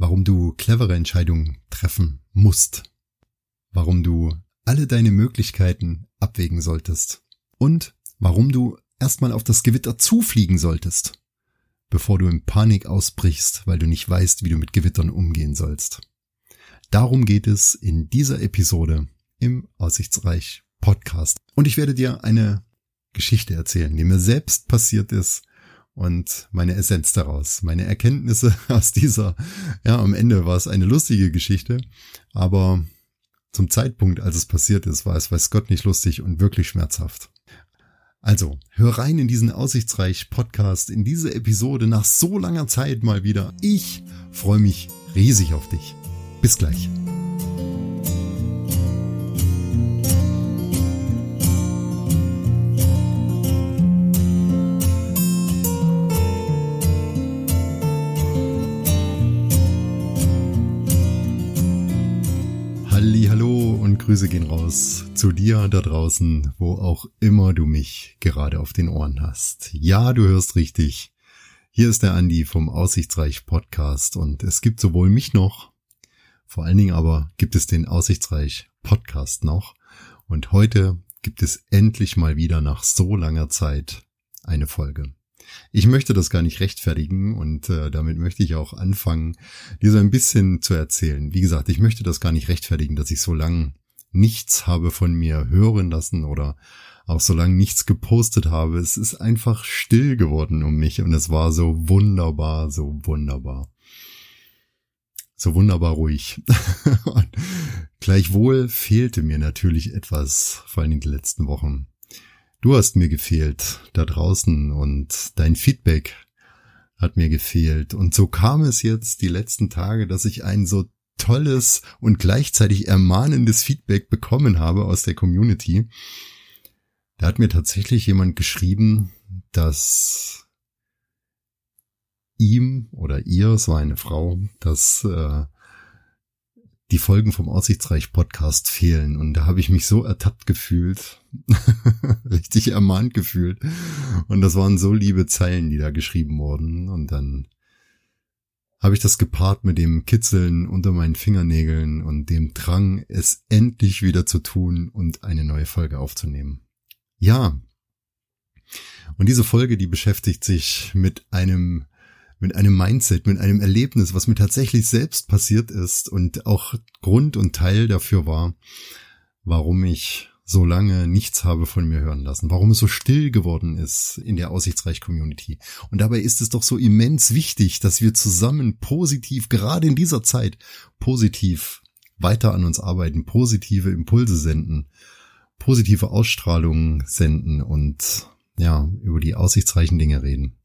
warum du clevere Entscheidungen treffen musst, warum du alle deine Möglichkeiten abwägen solltest und warum du erstmal auf das Gewitter zufliegen solltest, bevor du in Panik ausbrichst, weil du nicht weißt, wie du mit Gewittern umgehen sollst. Darum geht es in dieser Episode im Aussichtsreich Podcast. Und ich werde dir eine Geschichte erzählen, die mir selbst passiert ist und meine Essenz daraus, meine Erkenntnisse aus dieser, ja, am Ende war es eine lustige Geschichte, aber zum Zeitpunkt, als es passiert ist, war es weiß Gott nicht lustig und wirklich schmerzhaft. Also, hör rein in diesen Aussichtsreich Podcast, in diese Episode nach so langer Zeit mal wieder. Ich freue mich riesig auf dich. Bis gleich. Grüße gehen raus zu dir da draußen, wo auch immer du mich gerade auf den Ohren hast. Ja, du hörst richtig. Hier ist der Andi vom Aussichtsreich Podcast und es gibt sowohl mich noch, vor allen Dingen aber gibt es den Aussichtsreich Podcast noch und heute gibt es endlich mal wieder nach so langer Zeit eine Folge. Ich möchte das gar nicht rechtfertigen und äh, damit möchte ich auch anfangen, dir so ein bisschen zu erzählen. Wie gesagt, ich möchte das gar nicht rechtfertigen, dass ich so lange nichts habe von mir hören lassen oder auch so lange nichts gepostet habe. Es ist einfach still geworden um mich und es war so wunderbar, so wunderbar. So wunderbar ruhig. gleichwohl fehlte mir natürlich etwas, vor allem den letzten Wochen. Du hast mir gefehlt da draußen und dein Feedback hat mir gefehlt. Und so kam es jetzt die letzten Tage, dass ich ein so tolles und gleichzeitig ermahnendes Feedback bekommen habe aus der Community. Da hat mir tatsächlich jemand geschrieben, dass ihm oder ihr, es war eine Frau, dass äh, die Folgen vom Aussichtsreich Podcast fehlen. Und da habe ich mich so ertappt gefühlt, richtig ermahnt gefühlt. Und das waren so liebe Zeilen, die da geschrieben wurden. Und dann habe ich das gepaart mit dem Kitzeln unter meinen Fingernägeln und dem Drang, es endlich wieder zu tun und eine neue Folge aufzunehmen. Ja. Und diese Folge, die beschäftigt sich mit einem mit einem Mindset, mit einem Erlebnis, was mir tatsächlich selbst passiert ist und auch Grund und Teil dafür war, warum ich so lange nichts habe von mir hören lassen, warum es so still geworden ist in der Aussichtsreich-Community. Und dabei ist es doch so immens wichtig, dass wir zusammen positiv, gerade in dieser Zeit, positiv weiter an uns arbeiten, positive Impulse senden, positive Ausstrahlungen senden und ja, über die aussichtsreichen Dinge reden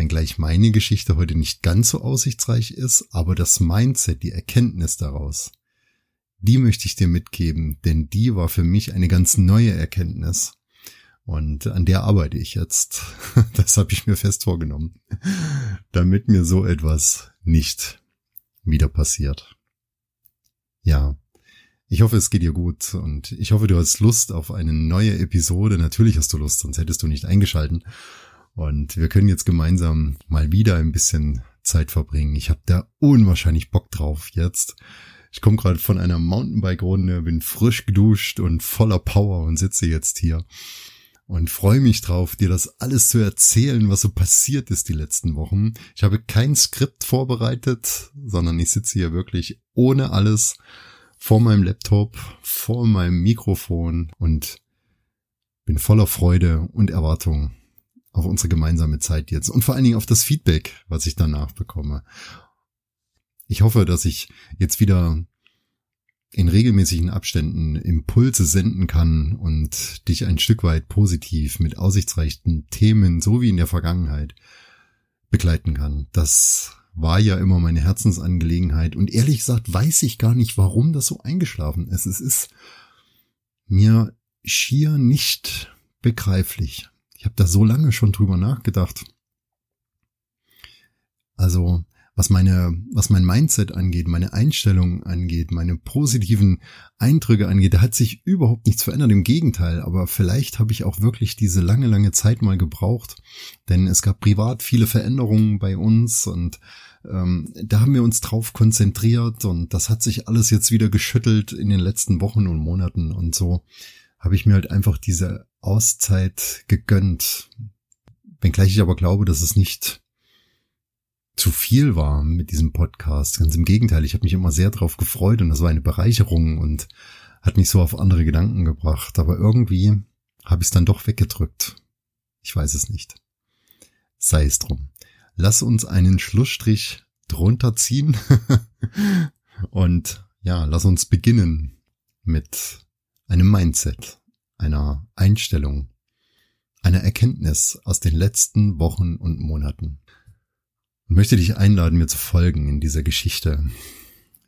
wenngleich meine Geschichte heute nicht ganz so aussichtsreich ist, aber das Mindset, die Erkenntnis daraus, die möchte ich dir mitgeben, denn die war für mich eine ganz neue Erkenntnis. Und an der arbeite ich jetzt. Das habe ich mir fest vorgenommen, damit mir so etwas nicht wieder passiert. Ja, ich hoffe, es geht dir gut und ich hoffe, du hast Lust auf eine neue Episode. Natürlich hast du Lust, sonst hättest du nicht eingeschalten. Und wir können jetzt gemeinsam mal wieder ein bisschen Zeit verbringen. Ich habe da unwahrscheinlich Bock drauf jetzt. Ich komme gerade von einer Mountainbike-Runde, bin frisch geduscht und voller Power und sitze jetzt hier und freue mich drauf, dir das alles zu erzählen, was so passiert ist die letzten Wochen. Ich habe kein Skript vorbereitet, sondern ich sitze hier wirklich ohne alles vor meinem Laptop, vor meinem Mikrofon und bin voller Freude und Erwartung auf unsere gemeinsame Zeit jetzt und vor allen Dingen auf das Feedback, was ich danach bekomme. Ich hoffe, dass ich jetzt wieder in regelmäßigen Abständen Impulse senden kann und dich ein Stück weit positiv mit aussichtsreichen Themen, so wie in der Vergangenheit, begleiten kann. Das war ja immer meine Herzensangelegenheit und ehrlich gesagt weiß ich gar nicht, warum das so eingeschlafen ist. Es ist mir schier nicht begreiflich. Ich habe da so lange schon drüber nachgedacht. Also, was meine, was mein Mindset angeht, meine Einstellung angeht, meine positiven Eindrücke angeht, da hat sich überhaupt nichts verändert. Im Gegenteil, aber vielleicht habe ich auch wirklich diese lange, lange Zeit mal gebraucht, denn es gab privat viele Veränderungen bei uns und ähm, da haben wir uns drauf konzentriert und das hat sich alles jetzt wieder geschüttelt in den letzten Wochen und Monaten und so habe ich mir halt einfach diese Auszeit gegönnt. Wenngleich ich aber glaube, dass es nicht zu viel war mit diesem Podcast. Ganz im Gegenteil, ich habe mich immer sehr drauf gefreut und das war eine Bereicherung und hat mich so auf andere Gedanken gebracht. Aber irgendwie habe ich es dann doch weggedrückt. Ich weiß es nicht. Sei es drum. Lass uns einen Schlussstrich drunter ziehen und ja, lass uns beginnen mit einem Mindset, einer Einstellung, einer Erkenntnis aus den letzten Wochen und Monaten. Und möchte dich einladen, mir zu folgen in dieser Geschichte.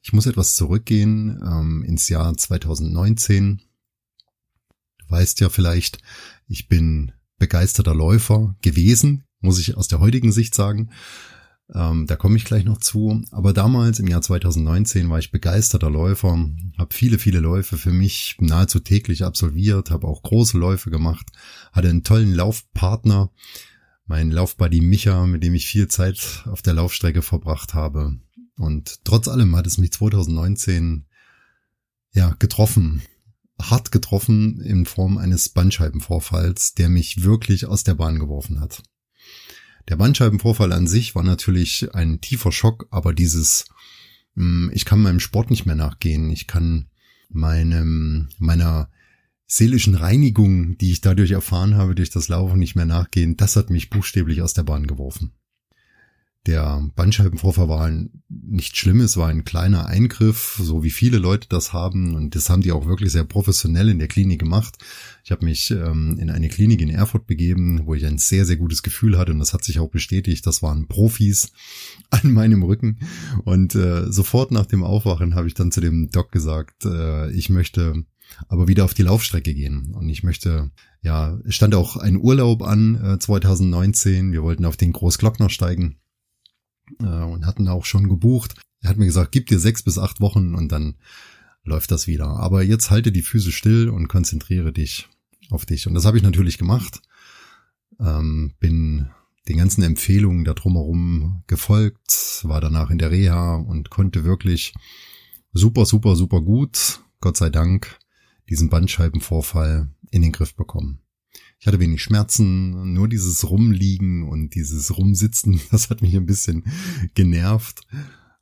Ich muss etwas zurückgehen ähm, ins Jahr 2019. Du weißt ja vielleicht, ich bin begeisterter Läufer gewesen, muss ich aus der heutigen Sicht sagen. Ähm, da komme ich gleich noch zu. Aber damals im Jahr 2019 war ich begeisterter Läufer, habe viele, viele Läufe für mich nahezu täglich absolviert, habe auch große Läufe gemacht, hatte einen tollen Laufpartner, mein Laufbuddy Micha, mit dem ich viel Zeit auf der Laufstrecke verbracht habe. Und trotz allem hat es mich 2019 ja getroffen, hart getroffen in Form eines Bandscheibenvorfalls, der mich wirklich aus der Bahn geworfen hat. Der Bandscheibenvorfall an sich war natürlich ein tiefer Schock, aber dieses, hm, ich kann meinem Sport nicht mehr nachgehen, ich kann meinem, meiner seelischen Reinigung, die ich dadurch erfahren habe, durch das Laufen nicht mehr nachgehen, das hat mich buchstäblich aus der Bahn geworfen. Der Bandscheibenvorfall war ein, nicht schlimm, es war ein kleiner Eingriff, so wie viele Leute das haben. Und das haben die auch wirklich sehr professionell in der Klinik gemacht. Ich habe mich ähm, in eine Klinik in Erfurt begeben, wo ich ein sehr, sehr gutes Gefühl hatte. Und das hat sich auch bestätigt. Das waren Profis an meinem Rücken. Und äh, sofort nach dem Aufwachen habe ich dann zu dem Doc gesagt, äh, ich möchte aber wieder auf die Laufstrecke gehen. Und ich möchte, ja, es stand auch ein Urlaub an äh, 2019. Wir wollten auf den Großglockner steigen äh, und hatten auch schon gebucht. Er hat mir gesagt, gib dir sechs bis acht Wochen und dann läuft das wieder. Aber jetzt halte die Füße still und konzentriere dich auf dich. Und das habe ich natürlich gemacht. Ähm, bin den ganzen Empfehlungen da drumherum gefolgt, war danach in der Reha und konnte wirklich super, super, super gut, Gott sei Dank, diesen Bandscheibenvorfall in den Griff bekommen. Ich hatte wenig Schmerzen, nur dieses Rumliegen und dieses Rumsitzen, das hat mich ein bisschen genervt.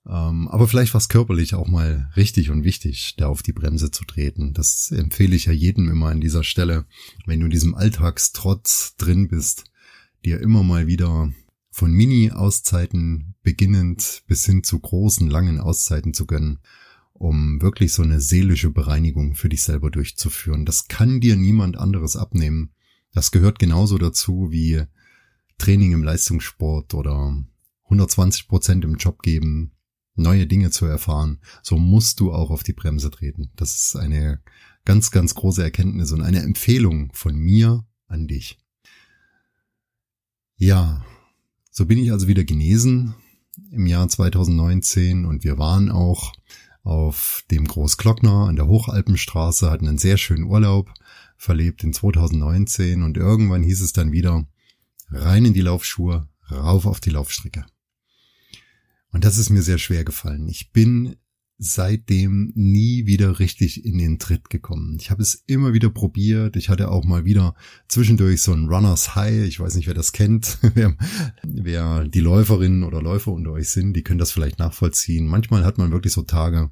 Ähm, aber vielleicht war es körperlich auch mal richtig und wichtig, da auf die Bremse zu treten. Das empfehle ich ja jedem immer an dieser Stelle. Wenn du in diesem Alltagstrotz drin bist, dir immer mal wieder von Mini-Auszeiten beginnend bis hin zu großen, langen Auszeiten zu gönnen, um wirklich so eine seelische Bereinigung für dich selber durchzuführen. Das kann dir niemand anderes abnehmen. Das gehört genauso dazu wie Training im Leistungssport oder 120 Prozent im Job geben, neue Dinge zu erfahren. So musst du auch auf die Bremse treten. Das ist eine ganz, ganz große Erkenntnis und eine Empfehlung von mir an dich. Ja, so bin ich also wieder genesen im Jahr 2019 und wir waren auch auf dem Großglockner an der Hochalpenstraße, hatten einen sehr schönen Urlaub verlebt in 2019 und irgendwann hieß es dann wieder rein in die Laufschuhe, rauf auf die Laufstrecke. Und das ist mir sehr schwer gefallen. Ich bin seitdem nie wieder richtig in den Tritt gekommen. Ich habe es immer wieder probiert. Ich hatte auch mal wieder zwischendurch so ein Runners High. Ich weiß nicht, wer das kennt. wer, wer die Läuferinnen oder Läufer unter euch sind, die können das vielleicht nachvollziehen. Manchmal hat man wirklich so Tage,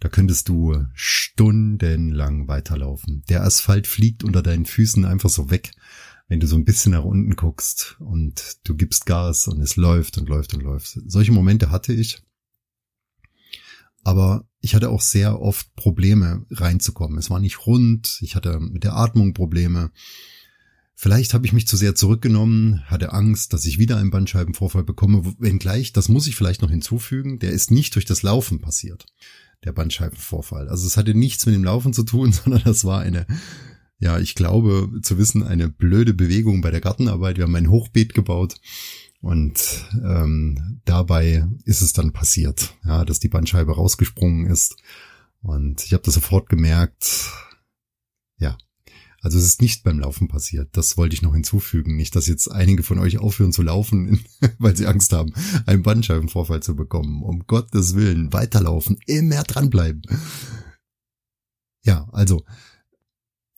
da könntest du stundenlang weiterlaufen. Der Asphalt fliegt unter deinen Füßen einfach so weg, wenn du so ein bisschen nach unten guckst und du gibst Gas und es läuft und läuft und läuft. Solche Momente hatte ich. Aber ich hatte auch sehr oft Probleme reinzukommen. Es war nicht rund. Ich hatte mit der Atmung Probleme. Vielleicht habe ich mich zu sehr zurückgenommen, hatte Angst, dass ich wieder einen Bandscheibenvorfall bekomme, wenngleich, das muss ich vielleicht noch hinzufügen, der ist nicht durch das Laufen passiert der Bandscheibenvorfall. Also es hatte nichts mit dem Laufen zu tun, sondern das war eine, ja, ich glaube zu wissen, eine blöde Bewegung bei der Gartenarbeit. Wir haben ein Hochbeet gebaut und ähm, dabei ist es dann passiert, ja, dass die Bandscheibe rausgesprungen ist. Und ich habe das sofort gemerkt. Ja, Also es ist nicht beim Laufen passiert. Das wollte ich noch hinzufügen. Nicht, dass jetzt einige von euch aufhören zu laufen, weil sie Angst haben, einen Bandscheibenvorfall zu bekommen. Um Gottes Willen, weiterlaufen, immer dranbleiben. Ja, also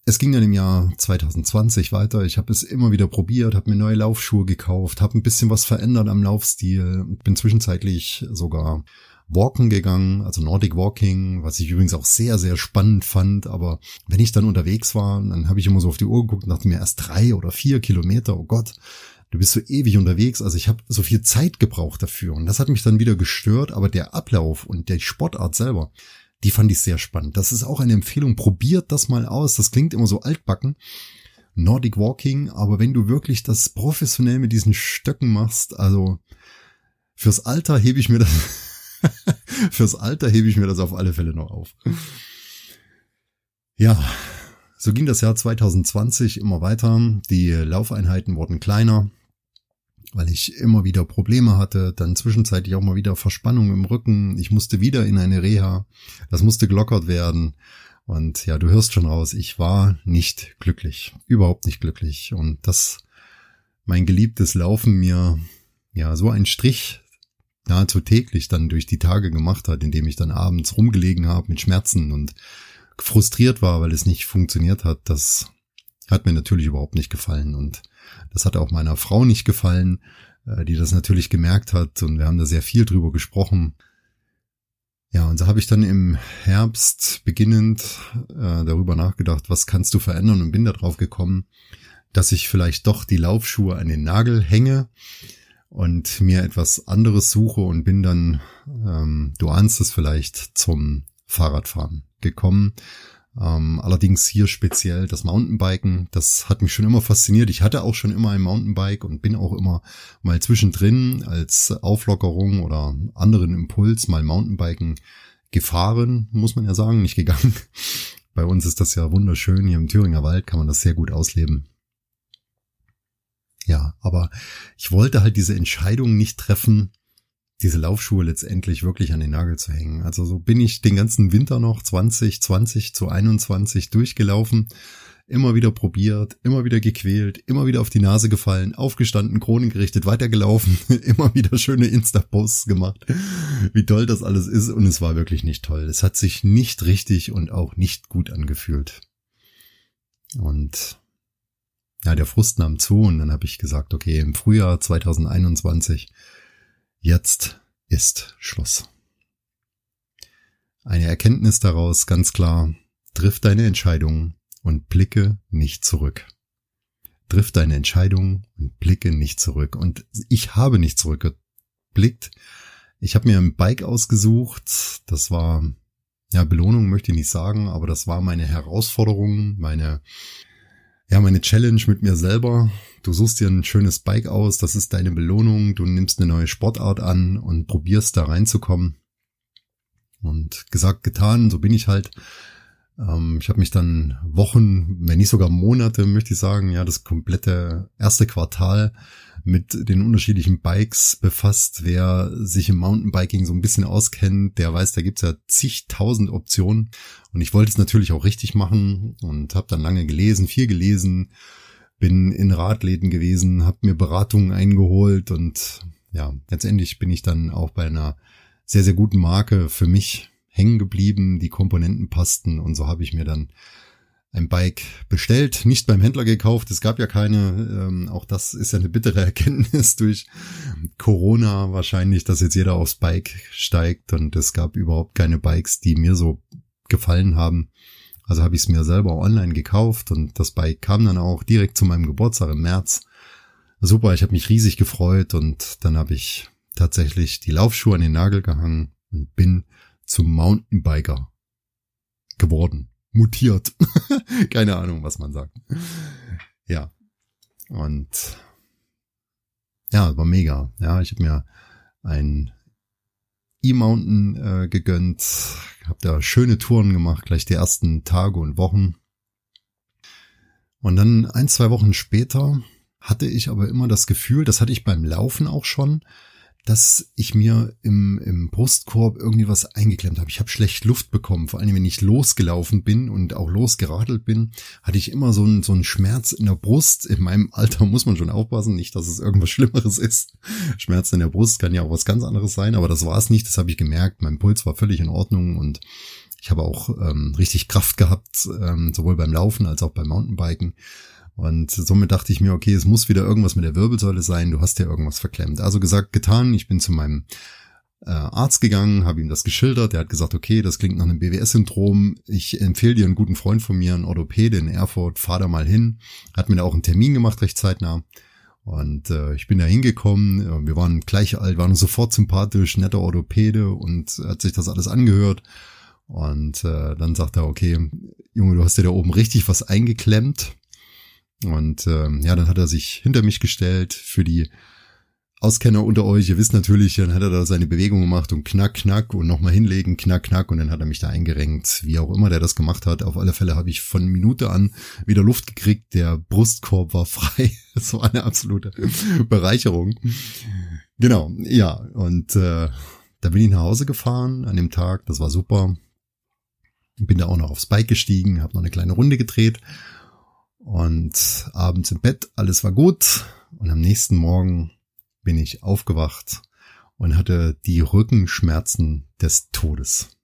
es ging dann im Jahr 2020 weiter. Ich habe es immer wieder probiert, habe mir neue Laufschuhe gekauft, habe ein bisschen was verändert am Laufstil, bin zwischenzeitlich sogar Walken gegangen, also Nordic Walking, was ich übrigens auch sehr, sehr spannend fand. Aber wenn ich dann unterwegs war, dann habe ich immer so auf die Uhr geguckt und dachte mir erst drei oder vier Kilometer, oh Gott, du bist so ewig unterwegs. Also ich habe so viel Zeit gebraucht dafür. Und das hat mich dann wieder gestört, aber der Ablauf und der Sportart selber, die fand ich sehr spannend. Das ist auch eine Empfehlung. Probiert das mal aus. Das klingt immer so altbacken. Nordic Walking, aber wenn du wirklich das professionell mit diesen Stöcken machst, also fürs Alter hebe ich mir das Fürs Alter hebe ich mir das auf alle Fälle noch auf. Ja, so ging das Jahr 2020 immer weiter. Die Laufeinheiten wurden kleiner, weil ich immer wieder Probleme hatte, dann zwischenzeitlich auch mal wieder Verspannung im Rücken. Ich musste wieder in eine Reha. Das musste gelockert werden. Und ja, du hörst schon raus, ich war nicht glücklich. Überhaupt nicht glücklich. Und das, mein geliebtes Laufen mir, ja, so ein Strich nahezu täglich dann durch die Tage gemacht hat, indem ich dann abends rumgelegen habe mit Schmerzen und frustriert war, weil es nicht funktioniert hat, das hat mir natürlich überhaupt nicht gefallen und das hat auch meiner Frau nicht gefallen, äh, die das natürlich gemerkt hat und wir haben da sehr viel drüber gesprochen. Ja, und so habe ich dann im Herbst beginnend äh, darüber nachgedacht, was kannst du verändern und bin darauf gekommen, dass ich vielleicht doch die Laufschuhe an den Nagel hänge und mir etwas anderes suche und bin dann, ähm, du ahnst es vielleicht, zum Fahrradfahren gekommen. Ähm, allerdings hier speziell das Mountainbiken, das hat mich schon immer fasziniert. Ich hatte auch schon immer ein Mountainbike und bin auch immer mal zwischendrin als Auflockerung oder anderen Impuls mal Mountainbiken gefahren, muss man ja sagen, nicht gegangen. Bei uns ist das ja wunderschön. Hier im Thüringer Wald kann man das sehr gut ausleben. Ja, aber ich wollte halt diese Entscheidung nicht treffen, diese Laufschuhe letztendlich wirklich an den Nagel zu hängen. Also so bin ich den ganzen Winter noch 2020 zu 21 durchgelaufen, immer wieder probiert, immer wieder gequält, immer wieder auf die Nase gefallen, aufgestanden, kronengerichtet, weitergelaufen, immer wieder schöne Insta-Posts gemacht, wie toll das alles ist und es war wirklich nicht toll. Es hat sich nicht richtig und auch nicht gut angefühlt. Und ja, der Frust nahm zu und dann habe ich gesagt, okay, im Frühjahr 2021, jetzt ist Schluss. Eine Erkenntnis daraus ganz klar, triff deine Entscheidung und blicke nicht zurück. Triff deine Entscheidung und blicke nicht zurück. Und ich habe nicht zurückgeblickt. Ich habe mir ein Bike ausgesucht. Das war, ja, Belohnung möchte ich nicht sagen, aber das war meine Herausforderung, meine ja, meine Challenge mit mir selber. Du suchst dir ein schönes Bike aus, das ist deine Belohnung, du nimmst eine neue Sportart an und probierst da reinzukommen. Und gesagt, getan, so bin ich halt. Ähm, ich habe mich dann Wochen, wenn nicht sogar Monate, möchte ich sagen, ja, das komplette erste Quartal mit den unterschiedlichen Bikes befasst. Wer sich im Mountainbiking so ein bisschen auskennt, der weiß, da gibt's ja zigtausend Optionen. Und ich wollte es natürlich auch richtig machen und habe dann lange gelesen, viel gelesen, bin in Radläden gewesen, habe mir Beratungen eingeholt und ja, letztendlich bin ich dann auch bei einer sehr, sehr guten Marke für mich hängen geblieben. Die Komponenten passten und so habe ich mir dann ein Bike bestellt, nicht beim Händler gekauft. Es gab ja keine, ähm, auch das ist ja eine bittere Erkenntnis durch Corona wahrscheinlich, dass jetzt jeder aufs Bike steigt und es gab überhaupt keine Bikes, die mir so gefallen haben. Also habe ich es mir selber online gekauft und das Bike kam dann auch direkt zu meinem Geburtstag im März. Super, ich habe mich riesig gefreut und dann habe ich tatsächlich die Laufschuhe an den Nagel gehangen und bin zum Mountainbiker geworden mutiert. Keine Ahnung, was man sagt. Ja. Und ja, war mega. Ja, ich habe mir ein E-Mountain äh, gegönnt, habe da schöne Touren gemacht, gleich die ersten Tage und Wochen. Und dann ein, zwei Wochen später hatte ich aber immer das Gefühl, das hatte ich beim Laufen auch schon, dass ich mir im, im Brustkorb irgendwie was eingeklemmt habe. Ich habe schlecht Luft bekommen, vor allem wenn ich losgelaufen bin und auch losgeradelt bin, hatte ich immer so einen, so einen Schmerz in der Brust. In meinem Alter muss man schon aufpassen, nicht, dass es irgendwas Schlimmeres ist. Schmerz in der Brust kann ja auch was ganz anderes sein, aber das war es nicht, das habe ich gemerkt. Mein Puls war völlig in Ordnung und ich habe auch ähm, richtig Kraft gehabt, ähm, sowohl beim Laufen als auch beim Mountainbiken. Und somit dachte ich mir, okay, es muss wieder irgendwas mit der Wirbelsäule sein, du hast ja irgendwas verklemmt. Also gesagt, getan, ich bin zu meinem äh, Arzt gegangen, habe ihm das geschildert, der hat gesagt, okay, das klingt nach einem BWS-Syndrom, ich empfehle dir einen guten Freund von mir, einen Orthopäde in Erfurt, fahr da mal hin, hat mir da auch einen Termin gemacht, recht zeitnah. Und äh, ich bin da hingekommen, wir waren gleich alt, waren sofort sympathisch, netter Orthopäde und hat sich das alles angehört. Und äh, dann sagt er, okay, Junge, du hast dir da oben richtig was eingeklemmt. Und ähm, ja, dann hat er sich hinter mich gestellt für die Auskenner unter euch. Ihr wisst natürlich, dann hat er da seine Bewegung gemacht und knack, knack und nochmal hinlegen, knack, knack und dann hat er mich da eingerenkt. Wie auch immer der das gemacht hat. Auf alle Fälle habe ich von Minute an wieder Luft gekriegt. Der Brustkorb war frei. Das war eine absolute Bereicherung. Genau, ja. Und äh, da bin ich nach Hause gefahren an dem Tag. Das war super. Bin da auch noch aufs Bike gestiegen, habe noch eine kleine Runde gedreht und abends im Bett, alles war gut. Und am nächsten Morgen bin ich aufgewacht und hatte die Rückenschmerzen des Todes.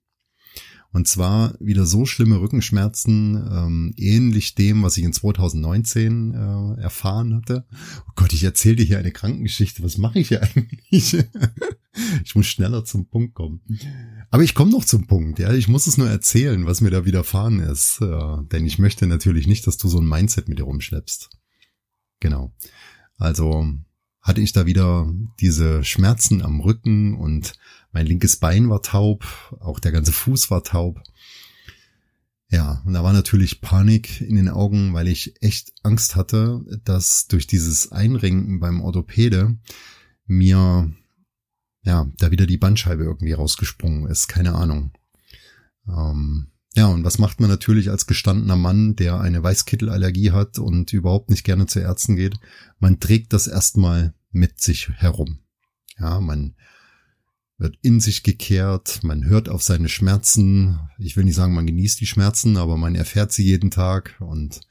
Und zwar wieder so schlimme Rückenschmerzen, ähm, ähnlich dem, was ich in 2019 äh, erfahren hatte. Oh Gott, ich erzähle dir hier eine Krankengeschichte. Was mache ich hier eigentlich? ich muss schneller zum Punkt kommen. Aber ich komme noch zum Punkt. Ja, ich muss es nur erzählen, was mir da widerfahren ist, äh, denn ich möchte natürlich nicht, dass du so ein Mindset mit dir rumschleppst. Genau. Also hatte ich da wieder diese Schmerzen am Rücken und mein linkes Bein war taub, auch der ganze Fuß war taub. Ja, und da war natürlich Panik in den Augen, weil ich echt Angst hatte, dass durch dieses Einrenken beim Orthopäde mir ja da wieder die Bandscheibe irgendwie rausgesprungen ist, keine Ahnung. Ähm, ja, und was macht man natürlich als gestandener Mann, der eine Weißkittelallergie hat und überhaupt nicht gerne zu Ärzten geht? Man trägt das erstmal mit sich herum. Ja, man wird in sich gekehrt, man hört auf seine Schmerzen. Ich will nicht sagen, man genießt die Schmerzen, aber man erfährt sie jeden Tag und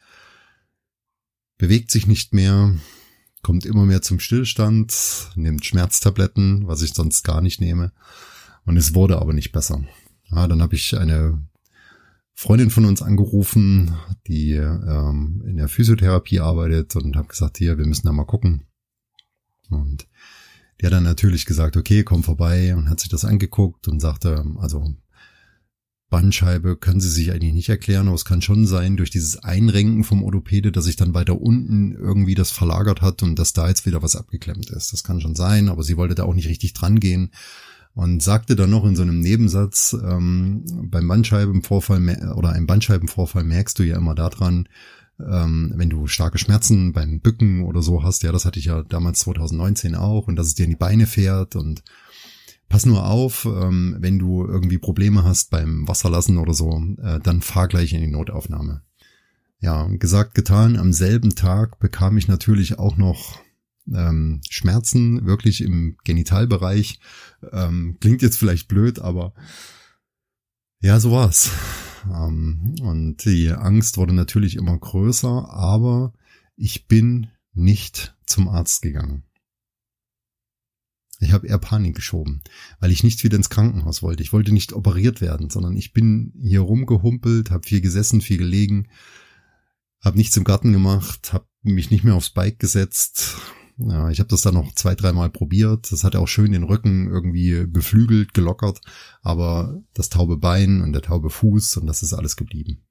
bewegt sich nicht mehr, kommt immer mehr zum Stillstand, nimmt Schmerztabletten, was ich sonst gar nicht nehme. Und es wurde aber nicht besser. Ja, dann habe ich eine Freundin von uns angerufen, die ähm, in der Physiotherapie arbeitet und habe gesagt, hier, wir müssen da mal gucken. Und die hat dann natürlich gesagt, okay, komm vorbei und hat sich das angeguckt und sagte, also Bandscheibe können sie sich eigentlich nicht erklären, aber es kann schon sein, durch dieses Einrenken vom Orthopäde, dass sich dann weiter unten irgendwie das verlagert hat und dass da jetzt wieder was abgeklemmt ist. Das kann schon sein, aber sie wollte da auch nicht richtig dran gehen und sagte dann noch in so einem Nebensatz, ähm, beim Bandscheibenvorfall oder einem Bandscheibenvorfall merkst du ja immer daran, ähm, wenn du starke Schmerzen beim Bücken oder so hast, ja, das hatte ich ja damals 2019 auch und dass es dir in die Beine fährt und pass nur auf, ähm, wenn du irgendwie Probleme hast beim Wasserlassen oder so, äh, dann fahr gleich in die Notaufnahme. Ja, gesagt, getan, am selben Tag bekam ich natürlich auch noch ähm, Schmerzen, wirklich im Genitalbereich. Ähm, klingt jetzt vielleicht blöd, aber ja, so war's. Ähm, und die Angst wurde natürlich immer größer, aber ich bin nicht zum Arzt gegangen. Ich habe eher Panik geschoben, weil ich nicht wieder ins Krankenhaus wollte. Ich wollte nicht operiert werden, sondern ich bin hier rumgehumpelt, habe viel gesessen, viel gelegen, habe nichts im Garten gemacht, habe mich nicht mehr aufs Bike gesetzt, ja, ich habe das dann noch zwei, dreimal probiert. Das hat auch schön den Rücken irgendwie beflügelt, gelockert, aber das taube Bein und der taube Fuß und das ist alles geblieben.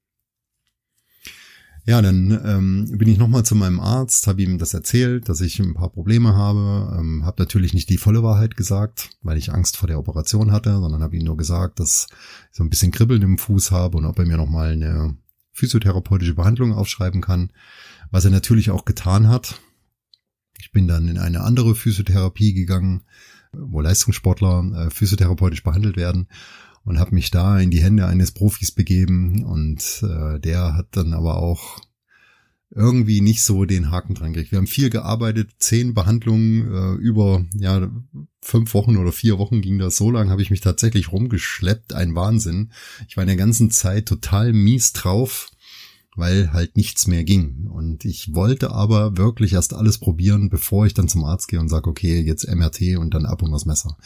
Ja, dann ähm, bin ich nochmal zu meinem Arzt, habe ihm das erzählt, dass ich ein paar Probleme habe, ähm, habe natürlich nicht die volle Wahrheit gesagt, weil ich Angst vor der Operation hatte, sondern habe ihm nur gesagt, dass ich so ein bisschen Kribbeln im Fuß habe und ob er mir nochmal eine physiotherapeutische Behandlung aufschreiben kann, was er natürlich auch getan hat. Ich bin dann in eine andere Physiotherapie gegangen, wo Leistungssportler äh, physiotherapeutisch behandelt werden und habe mich da in die Hände eines Profis begeben und äh, der hat dann aber auch irgendwie nicht so den Haken dran gekriegt. Wir haben viel gearbeitet, zehn Behandlungen äh, über ja fünf Wochen oder vier Wochen ging das. So lang habe ich mich tatsächlich rumgeschleppt, ein Wahnsinn. Ich war in der ganzen Zeit total mies drauf, weil halt nichts mehr ging. Und ich wollte aber wirklich erst alles probieren, bevor ich dann zum Arzt gehe und sage, okay, jetzt MRT und dann ab und das Messer.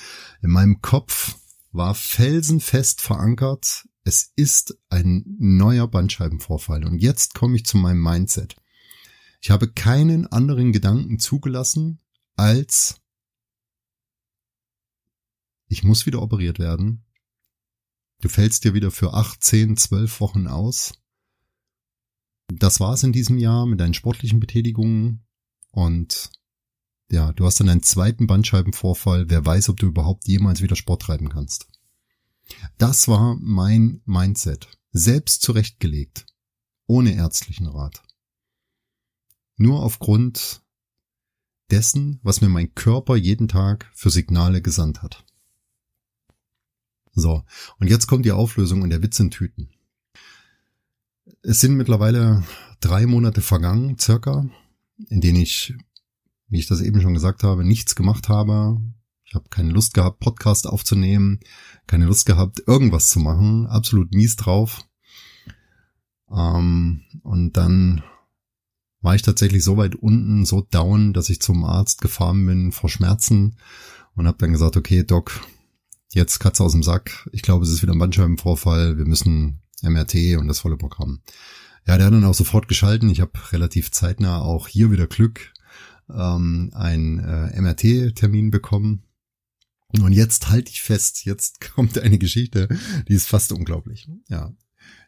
In meinem Kopf war felsenfest verankert, es ist ein neuer Bandscheibenvorfall. Und jetzt komme ich zu meinem Mindset. Ich habe keinen anderen Gedanken zugelassen, als ich muss wieder operiert werden. Du fällst dir wieder für acht, zehn, zwölf Wochen aus. Das war's in diesem Jahr mit deinen sportlichen Betätigungen und ja, du hast dann einen zweiten Bandscheibenvorfall. Wer weiß, ob du überhaupt jemals wieder Sport treiben kannst. Das war mein Mindset. Selbst zurechtgelegt. Ohne ärztlichen Rat. Nur aufgrund dessen, was mir mein Körper jeden Tag für Signale gesandt hat. So, und jetzt kommt die Auflösung und der Witz in Tüten. Es sind mittlerweile drei Monate vergangen, circa, in denen ich, wie ich das eben schon gesagt habe, nichts gemacht habe, ich habe keine Lust gehabt, Podcast aufzunehmen, keine Lust gehabt, irgendwas zu machen, absolut mies drauf. Ähm, und dann war ich tatsächlich so weit unten, so down, dass ich zum Arzt gefahren bin vor Schmerzen und habe dann gesagt, okay, Doc, jetzt Katze aus dem Sack. Ich glaube, es ist wieder ein Bandscheibenvorfall. Wir müssen MRT und das volle Programm. Ja, der hat dann auch sofort geschalten. Ich habe relativ zeitnah auch hier wieder Glück ähm, einen äh, MRT-Termin bekommen. Und jetzt halte ich fest, jetzt kommt eine Geschichte, die ist fast unglaublich. Ja.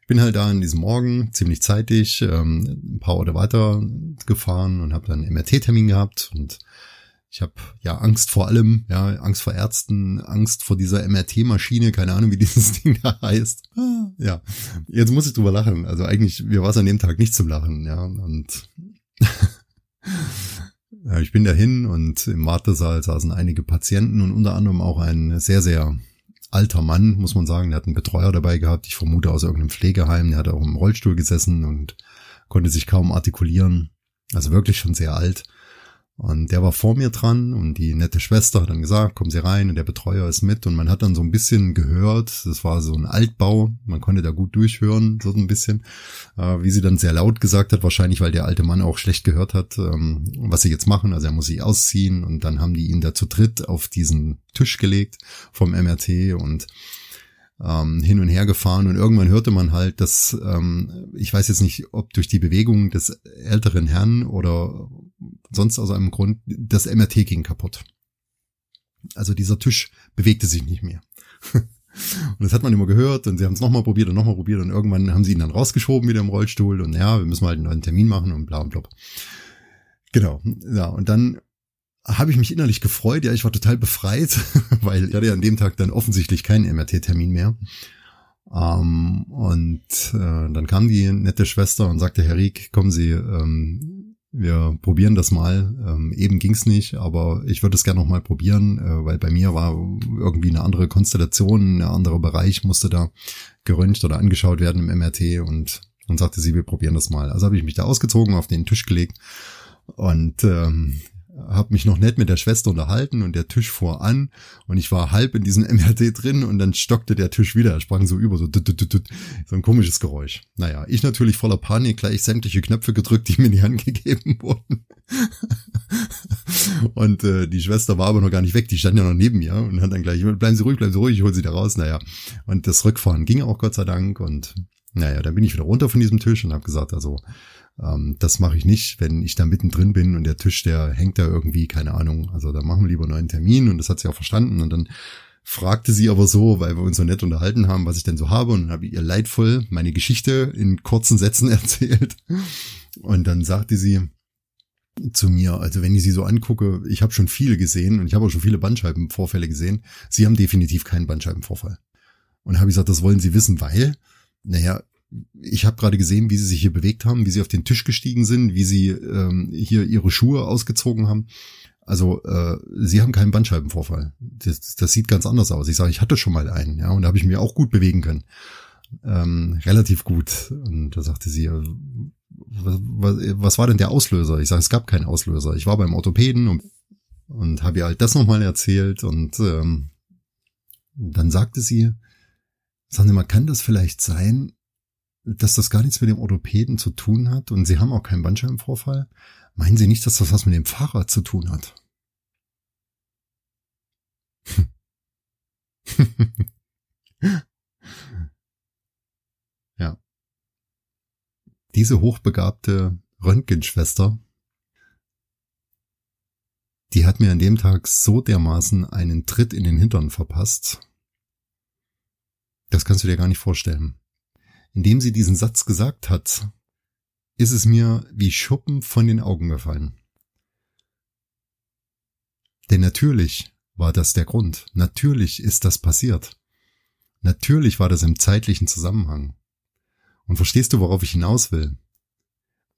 Ich bin halt da an diesem Morgen ziemlich zeitig ähm, ein paar Orte weiter gefahren und habe dann einen MRT-Termin gehabt und ich habe ja Angst vor allem, ja, Angst vor Ärzten, Angst vor dieser MRT-Maschine, keine Ahnung, wie dieses Ding da heißt. Ja, jetzt muss ich drüber lachen. Also eigentlich, mir war es an dem Tag nicht zum Lachen, ja. Und Ja, ich bin dahin und im Wartesaal saßen einige Patienten und unter anderem auch ein sehr, sehr alter Mann, muss man sagen. Der hat einen Betreuer dabei gehabt. Ich vermute aus irgendeinem Pflegeheim. Der hat auch im Rollstuhl gesessen und konnte sich kaum artikulieren. Also wirklich schon sehr alt. Und der war vor mir dran und die nette Schwester hat dann gesagt, kommen Sie rein. Und der Betreuer ist mit. Und man hat dann so ein bisschen gehört, das war so ein Altbau, man konnte da gut durchhören, so ein bisschen, äh, wie sie dann sehr laut gesagt hat, wahrscheinlich weil der alte Mann auch schlecht gehört hat, ähm, was sie jetzt machen, also er muss sich ausziehen. Und dann haben die ihn da zu dritt auf diesen Tisch gelegt vom MRT und ähm, hin und her gefahren. Und irgendwann hörte man halt, dass ähm, ich weiß jetzt nicht, ob durch die Bewegung des älteren Herrn oder sonst aus einem Grund, das MRT ging kaputt. Also dieser Tisch bewegte sich nicht mehr. Und das hat man immer gehört und sie haben es nochmal probiert und nochmal probiert und irgendwann haben sie ihn dann rausgeschoben wieder im Rollstuhl und ja, wir müssen halt einen neuen Termin machen und bla und bla. Genau, ja, und dann habe ich mich innerlich gefreut. Ja, ich war total befreit, weil ich hatte ja an dem Tag dann offensichtlich keinen MRT-Termin mehr. Ähm, und äh, dann kam die nette Schwester und sagte, Herr Rieck, kommen Sie, ähm, wir probieren das mal. Ähm, eben ging's nicht, aber ich würde es gerne noch mal probieren, äh, weil bei mir war irgendwie eine andere Konstellation, ein anderer Bereich musste da geröntgt oder angeschaut werden im MRT und dann sagte sie, wir probieren das mal. Also habe ich mich da ausgezogen, auf den Tisch gelegt und ähm, habe mich noch nett mit der Schwester unterhalten und der Tisch fuhr an und ich war halb in diesem MRT drin und dann stockte der Tisch wieder, er sprang so über, so, tut, tut, tut, so ein komisches Geräusch. Naja, ich natürlich voller Panik gleich sämtliche Knöpfe gedrückt, die mir in die Hand gegeben wurden. und äh, die Schwester war aber noch gar nicht weg, die stand ja noch neben mir und hat dann gleich, bleiben Sie ruhig, bleiben Sie ruhig, ich hol Sie da raus. Naja, und das Rückfahren ging auch Gott sei Dank und naja, dann bin ich wieder runter von diesem Tisch und habe gesagt, also ähm, das mache ich nicht, wenn ich da mittendrin bin und der Tisch, der hängt da irgendwie, keine Ahnung. Also da machen wir lieber einen neuen Termin und das hat sie auch verstanden. Und dann fragte sie aber so, weil wir uns so nett unterhalten haben, was ich denn so habe. Und dann habe ich ihr leidvoll meine Geschichte in kurzen Sätzen erzählt. Und dann sagte sie zu mir, also wenn ich sie so angucke, ich habe schon viele gesehen und ich habe auch schon viele Bandscheibenvorfälle gesehen. Sie haben definitiv keinen Bandscheibenvorfall. Und habe ich gesagt, das wollen Sie wissen, weil, naja, ich habe gerade gesehen, wie sie sich hier bewegt haben, wie sie auf den Tisch gestiegen sind, wie sie ähm, hier ihre Schuhe ausgezogen haben. Also äh, sie haben keinen Bandscheibenvorfall. Das, das sieht ganz anders aus. Ich sage, ich hatte schon mal einen, ja, und da habe ich mich auch gut bewegen können. Ähm, relativ gut. Und da sagte sie, äh, was, was war denn der Auslöser? Ich sage, es gab keinen Auslöser. Ich war beim Orthopäden und, und habe ihr halt das nochmal erzählt und ähm, dann sagte sie, sagen Sie mal, kann das vielleicht sein, dass das gar nichts mit dem Orthopäden zu tun hat und Sie haben auch keinen Bandscheibenvorfall? Meinen Sie nicht, dass das was mit dem Fahrrad zu tun hat? ja. Diese hochbegabte Röntgenschwester, die hat mir an dem Tag so dermaßen einen Tritt in den Hintern verpasst. Das kannst du dir gar nicht vorstellen. Indem sie diesen Satz gesagt hat, ist es mir wie Schuppen von den Augen gefallen. Denn natürlich war das der Grund. Natürlich ist das passiert. Natürlich war das im zeitlichen Zusammenhang. Und verstehst du, worauf ich hinaus will?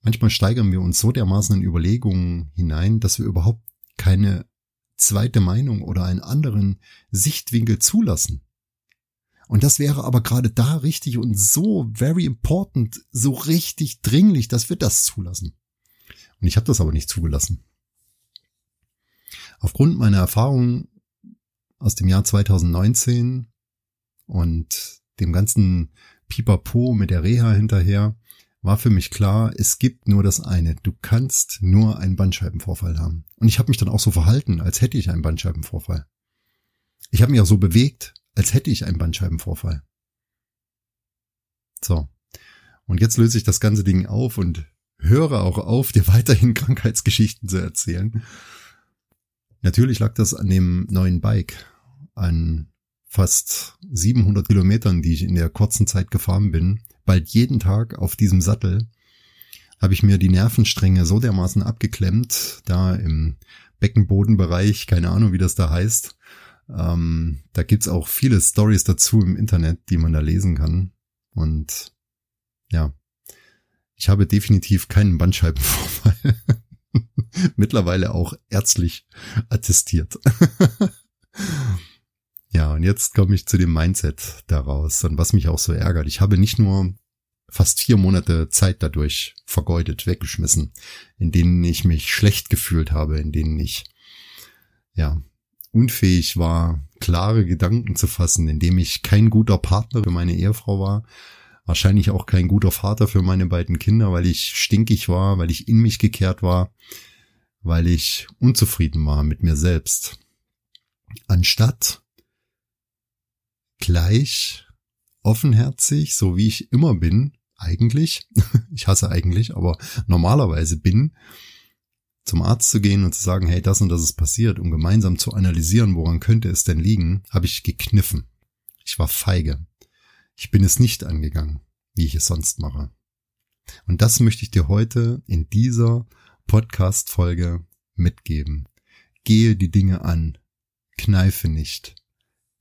Manchmal steigern wir uns so dermaßen in Überlegungen hinein, dass wir überhaupt keine zweite Meinung oder einen anderen Sichtwinkel zulassen. Und das wäre aber gerade da richtig und so very important, so richtig dringlich, dass wir das zulassen. Und ich habe das aber nicht zugelassen. Aufgrund meiner Erfahrungen aus dem Jahr 2019 und dem ganzen Pipapo mit der Reha hinterher, war für mich klar, es gibt nur das eine. Du kannst nur einen Bandscheibenvorfall haben. Und ich habe mich dann auch so verhalten, als hätte ich einen Bandscheibenvorfall. Ich habe mich auch so bewegt, als hätte ich einen Bandscheibenvorfall. So. Und jetzt löse ich das ganze Ding auf und höre auch auf, dir weiterhin Krankheitsgeschichten zu erzählen. Natürlich lag das an dem neuen Bike, an fast 700 Kilometern, die ich in der kurzen Zeit gefahren bin, bald jeden Tag auf diesem Sattel, habe ich mir die Nervenstränge so dermaßen abgeklemmt, da im Beckenbodenbereich, keine Ahnung, wie das da heißt. Ähm, da gibt's auch viele Stories dazu im Internet, die man da lesen kann. Und ja, ich habe definitiv keinen Bandscheibenvorfall. Mittlerweile auch ärztlich attestiert. Ja, und jetzt komme ich zu dem Mindset daraus und was mich auch so ärgert. Ich habe nicht nur fast vier Monate Zeit dadurch vergeudet, weggeschmissen, in denen ich mich schlecht gefühlt habe, in denen ich, ja, unfähig war, klare Gedanken zu fassen, in dem ich kein guter Partner für meine Ehefrau war, wahrscheinlich auch kein guter Vater für meine beiden Kinder, weil ich stinkig war, weil ich in mich gekehrt war, weil ich unzufrieden war mit mir selbst. Anstatt gleich offenherzig, so wie ich immer bin, eigentlich, ich hasse eigentlich, aber normalerweise bin, zum Arzt zu gehen und zu sagen, hey, das und das ist passiert, um gemeinsam zu analysieren, woran könnte es denn liegen, habe ich gekniffen. Ich war feige. Ich bin es nicht angegangen, wie ich es sonst mache. Und das möchte ich dir heute in dieser Podcast-Folge mitgeben. Gehe die Dinge an. Kneife nicht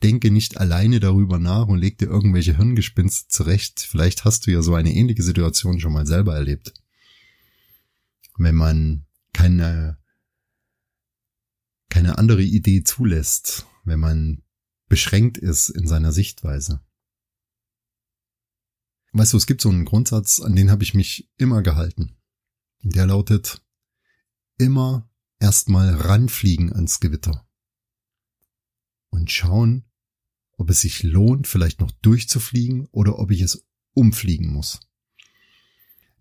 denke nicht alleine darüber nach und leg dir irgendwelche Hirngespinste zurecht. Vielleicht hast du ja so eine ähnliche Situation schon mal selber erlebt. Wenn man keine, keine andere Idee zulässt, wenn man beschränkt ist in seiner Sichtweise. Weißt du, es gibt so einen Grundsatz, an den habe ich mich immer gehalten. Der lautet, immer erstmal ranfliegen ans Gewitter und schauen, ob es sich lohnt, vielleicht noch durchzufliegen oder ob ich es umfliegen muss.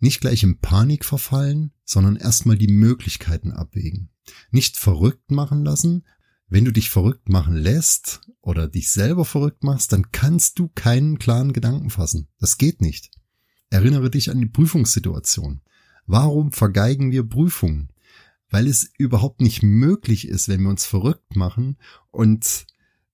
Nicht gleich in Panik verfallen, sondern erstmal die Möglichkeiten abwägen. Nicht verrückt machen lassen. Wenn du dich verrückt machen lässt oder dich selber verrückt machst, dann kannst du keinen klaren Gedanken fassen. Das geht nicht. Erinnere dich an die Prüfungssituation. Warum vergeigen wir Prüfungen? Weil es überhaupt nicht möglich ist, wenn wir uns verrückt machen und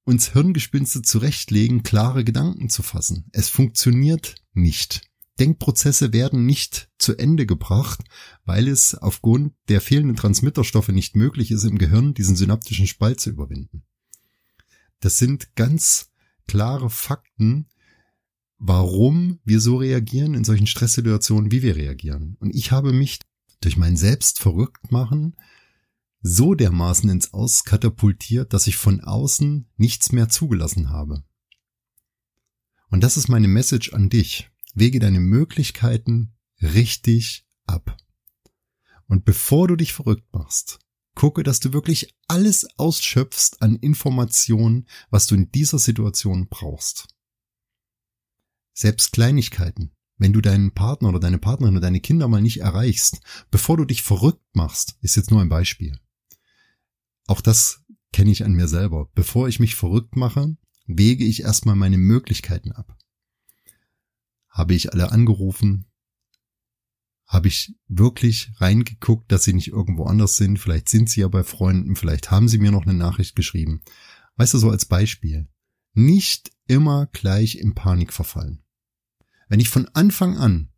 uns Hirngespinste zurechtlegen, klare Gedanken zu fassen. Es funktioniert nicht. Denkprozesse werden nicht zu Ende gebracht, weil es aufgrund der fehlenden Transmitterstoffe nicht möglich ist, im Gehirn diesen synaptischen Spalt zu überwinden. Das sind ganz klare Fakten, warum wir so reagieren in solchen Stresssituationen, wie wir reagieren. Und ich habe mich durch mein Selbst verrückt machen so dermaßen ins Aus katapultiert, dass ich von außen nichts mehr zugelassen habe. Und das ist meine Message an dich. Wege deine Möglichkeiten richtig ab. Und bevor du dich verrückt machst, gucke, dass du wirklich alles ausschöpfst an Informationen, was du in dieser Situation brauchst. Selbst Kleinigkeiten, wenn du deinen Partner oder deine Partnerin oder deine Kinder mal nicht erreichst, bevor du dich verrückt machst, ist jetzt nur ein Beispiel. Auch das kenne ich an mir selber. Bevor ich mich verrückt mache, wege ich erstmal meine Möglichkeiten ab. Habe ich alle angerufen? Habe ich wirklich reingeguckt, dass sie nicht irgendwo anders sind? Vielleicht sind sie ja bei Freunden, vielleicht haben sie mir noch eine Nachricht geschrieben. Weißt du, so als Beispiel. Nicht immer gleich in Panik verfallen. Wenn ich von Anfang an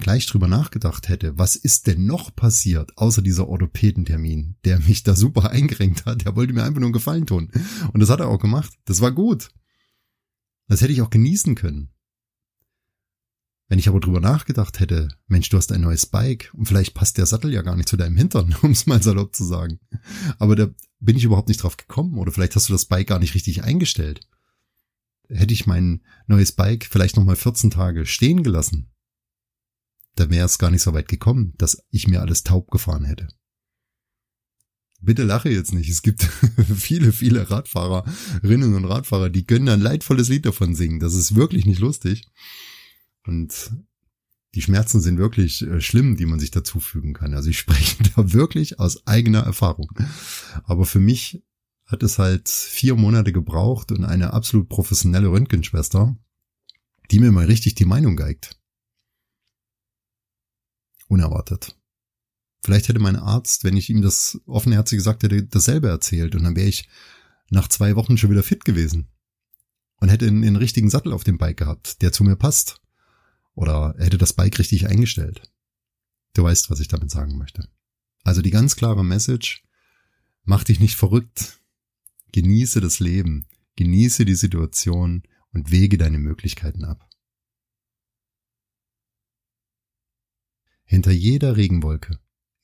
gleich drüber nachgedacht hätte, was ist denn noch passiert, außer dieser Orthopädentermin, der mich da super eingerenkt hat, der wollte mir einfach nur einen Gefallen tun. Und das hat er auch gemacht. Das war gut. Das hätte ich auch genießen können. Wenn ich aber drüber nachgedacht hätte, Mensch, du hast ein neues Bike und vielleicht passt der Sattel ja gar nicht zu deinem Hintern, um es mal salopp zu sagen. Aber da bin ich überhaupt nicht drauf gekommen oder vielleicht hast du das Bike gar nicht richtig eingestellt. Hätte ich mein neues Bike vielleicht nochmal 14 Tage stehen gelassen, da wäre es gar nicht so weit gekommen, dass ich mir alles taub gefahren hätte. Bitte lache jetzt nicht. Es gibt viele, viele Radfahrerinnen und Radfahrer, die können ein leidvolles Lied davon singen. Das ist wirklich nicht lustig. Und die Schmerzen sind wirklich äh, schlimm, die man sich dazufügen kann. Also ich spreche da wirklich aus eigener Erfahrung. Aber für mich hat es halt vier Monate gebraucht und eine absolut professionelle Röntgenschwester, die mir mal richtig die Meinung geigt unerwartet. Vielleicht hätte mein Arzt, wenn ich ihm das offenherzig gesagt hätte, dasselbe erzählt und dann wäre ich nach zwei Wochen schon wieder fit gewesen und hätte einen, einen richtigen Sattel auf dem Bike gehabt, der zu mir passt. Oder hätte das Bike richtig eingestellt. Du weißt, was ich damit sagen möchte. Also die ganz klare Message, mach dich nicht verrückt. Genieße das Leben, genieße die Situation und wege deine Möglichkeiten ab. Hinter jeder Regenwolke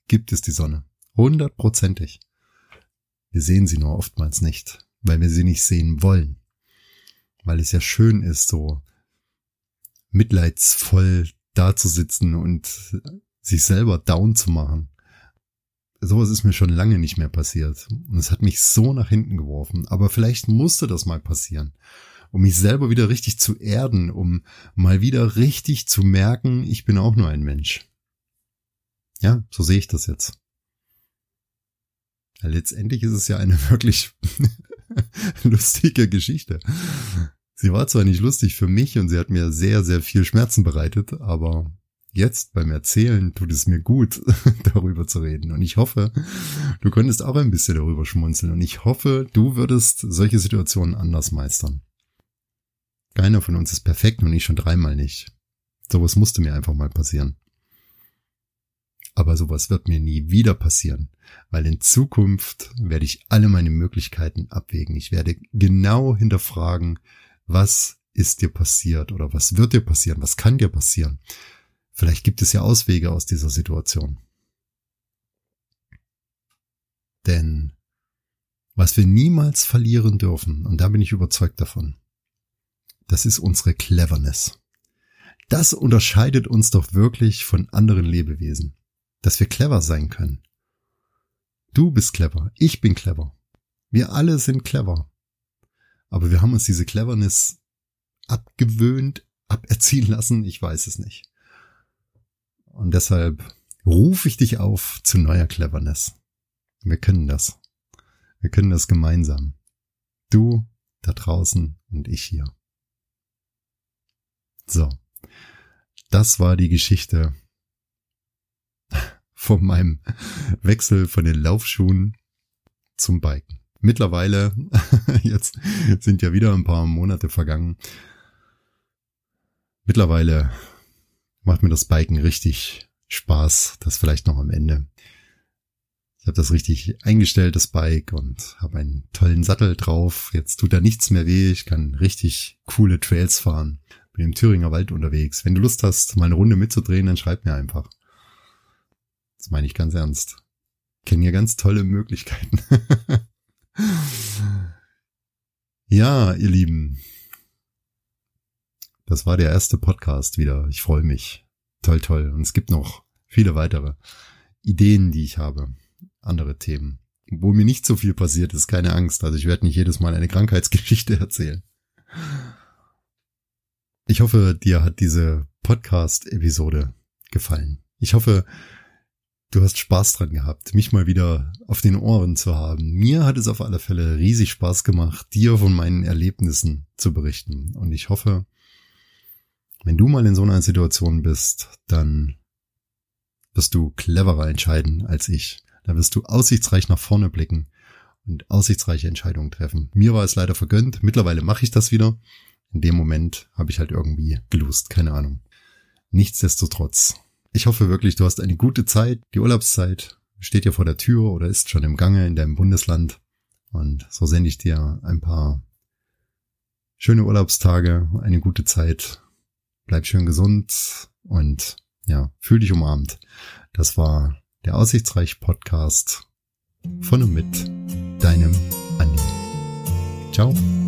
gibt es die Sonne. Hundertprozentig. Wir sehen sie nur oftmals nicht, weil wir sie nicht sehen wollen. Weil es ja schön ist, so mitleidsvoll dazusitzen und sich selber down zu machen. Sowas ist mir schon lange nicht mehr passiert. Und es hat mich so nach hinten geworfen. Aber vielleicht musste das mal passieren, um mich selber wieder richtig zu erden, um mal wieder richtig zu merken, ich bin auch nur ein Mensch. Ja, so sehe ich das jetzt. Letztendlich ist es ja eine wirklich lustige Geschichte. Sie war zwar nicht lustig für mich und sie hat mir sehr, sehr viel Schmerzen bereitet, aber jetzt beim Erzählen tut es mir gut, darüber zu reden. Und ich hoffe, du könntest auch ein bisschen darüber schmunzeln. Und ich hoffe, du würdest solche Situationen anders meistern. Keiner von uns ist perfekt und ich schon dreimal nicht. Sowas musste mir einfach mal passieren. Aber sowas wird mir nie wieder passieren, weil in Zukunft werde ich alle meine Möglichkeiten abwägen. Ich werde genau hinterfragen, was ist dir passiert oder was wird dir passieren, was kann dir passieren. Vielleicht gibt es ja Auswege aus dieser Situation. Denn was wir niemals verlieren dürfen, und da bin ich überzeugt davon, das ist unsere Cleverness. Das unterscheidet uns doch wirklich von anderen Lebewesen dass wir clever sein können. Du bist clever, ich bin clever. Wir alle sind clever. Aber wir haben uns diese Cleverness abgewöhnt, aberziehen lassen, ich weiß es nicht. Und deshalb rufe ich dich auf zu neuer Cleverness. Wir können das. Wir können das gemeinsam. Du da draußen und ich hier. So. Das war die Geschichte von meinem Wechsel von den Laufschuhen zum Biken. Mittlerweile, jetzt sind ja wieder ein paar Monate vergangen. Mittlerweile macht mir das Biken richtig Spaß. Das vielleicht noch am Ende. Ich habe das richtig eingestellt, das Bike, und habe einen tollen Sattel drauf. Jetzt tut da nichts mehr weh. Ich kann richtig coole Trails fahren. Bin im Thüringer Wald unterwegs. Wenn du Lust hast, mal eine Runde mitzudrehen, dann schreib mir einfach. Das meine ich ganz ernst. Kennen hier ganz tolle Möglichkeiten. ja, ihr Lieben. Das war der erste Podcast wieder. Ich freue mich. toll, toll. Und es gibt noch viele weitere Ideen, die ich habe. Andere Themen. Wo mir nicht so viel passiert ist, keine Angst. Also ich werde nicht jedes Mal eine Krankheitsgeschichte erzählen. Ich hoffe, dir hat diese Podcast-Episode gefallen. Ich hoffe, du hast Spaß dran gehabt, mich mal wieder auf den Ohren zu haben. Mir hat es auf alle Fälle riesig Spaß gemacht, dir von meinen Erlebnissen zu berichten. Und ich hoffe, wenn du mal in so einer Situation bist, dann wirst du cleverer entscheiden als ich. Da wirst du aussichtsreich nach vorne blicken und aussichtsreiche Entscheidungen treffen. Mir war es leider vergönnt. Mittlerweile mache ich das wieder. In dem Moment habe ich halt irgendwie gelust, keine Ahnung. Nichtsdestotrotz. Ich hoffe wirklich, du hast eine gute Zeit. Die Urlaubszeit steht ja vor der Tür oder ist schon im Gange in deinem Bundesland. Und so sende ich dir ein paar schöne Urlaubstage, eine gute Zeit. Bleib schön gesund und ja, fühl dich umarmt. Das war der Aussichtsreich Podcast von und mit deinem Andi. Ciao.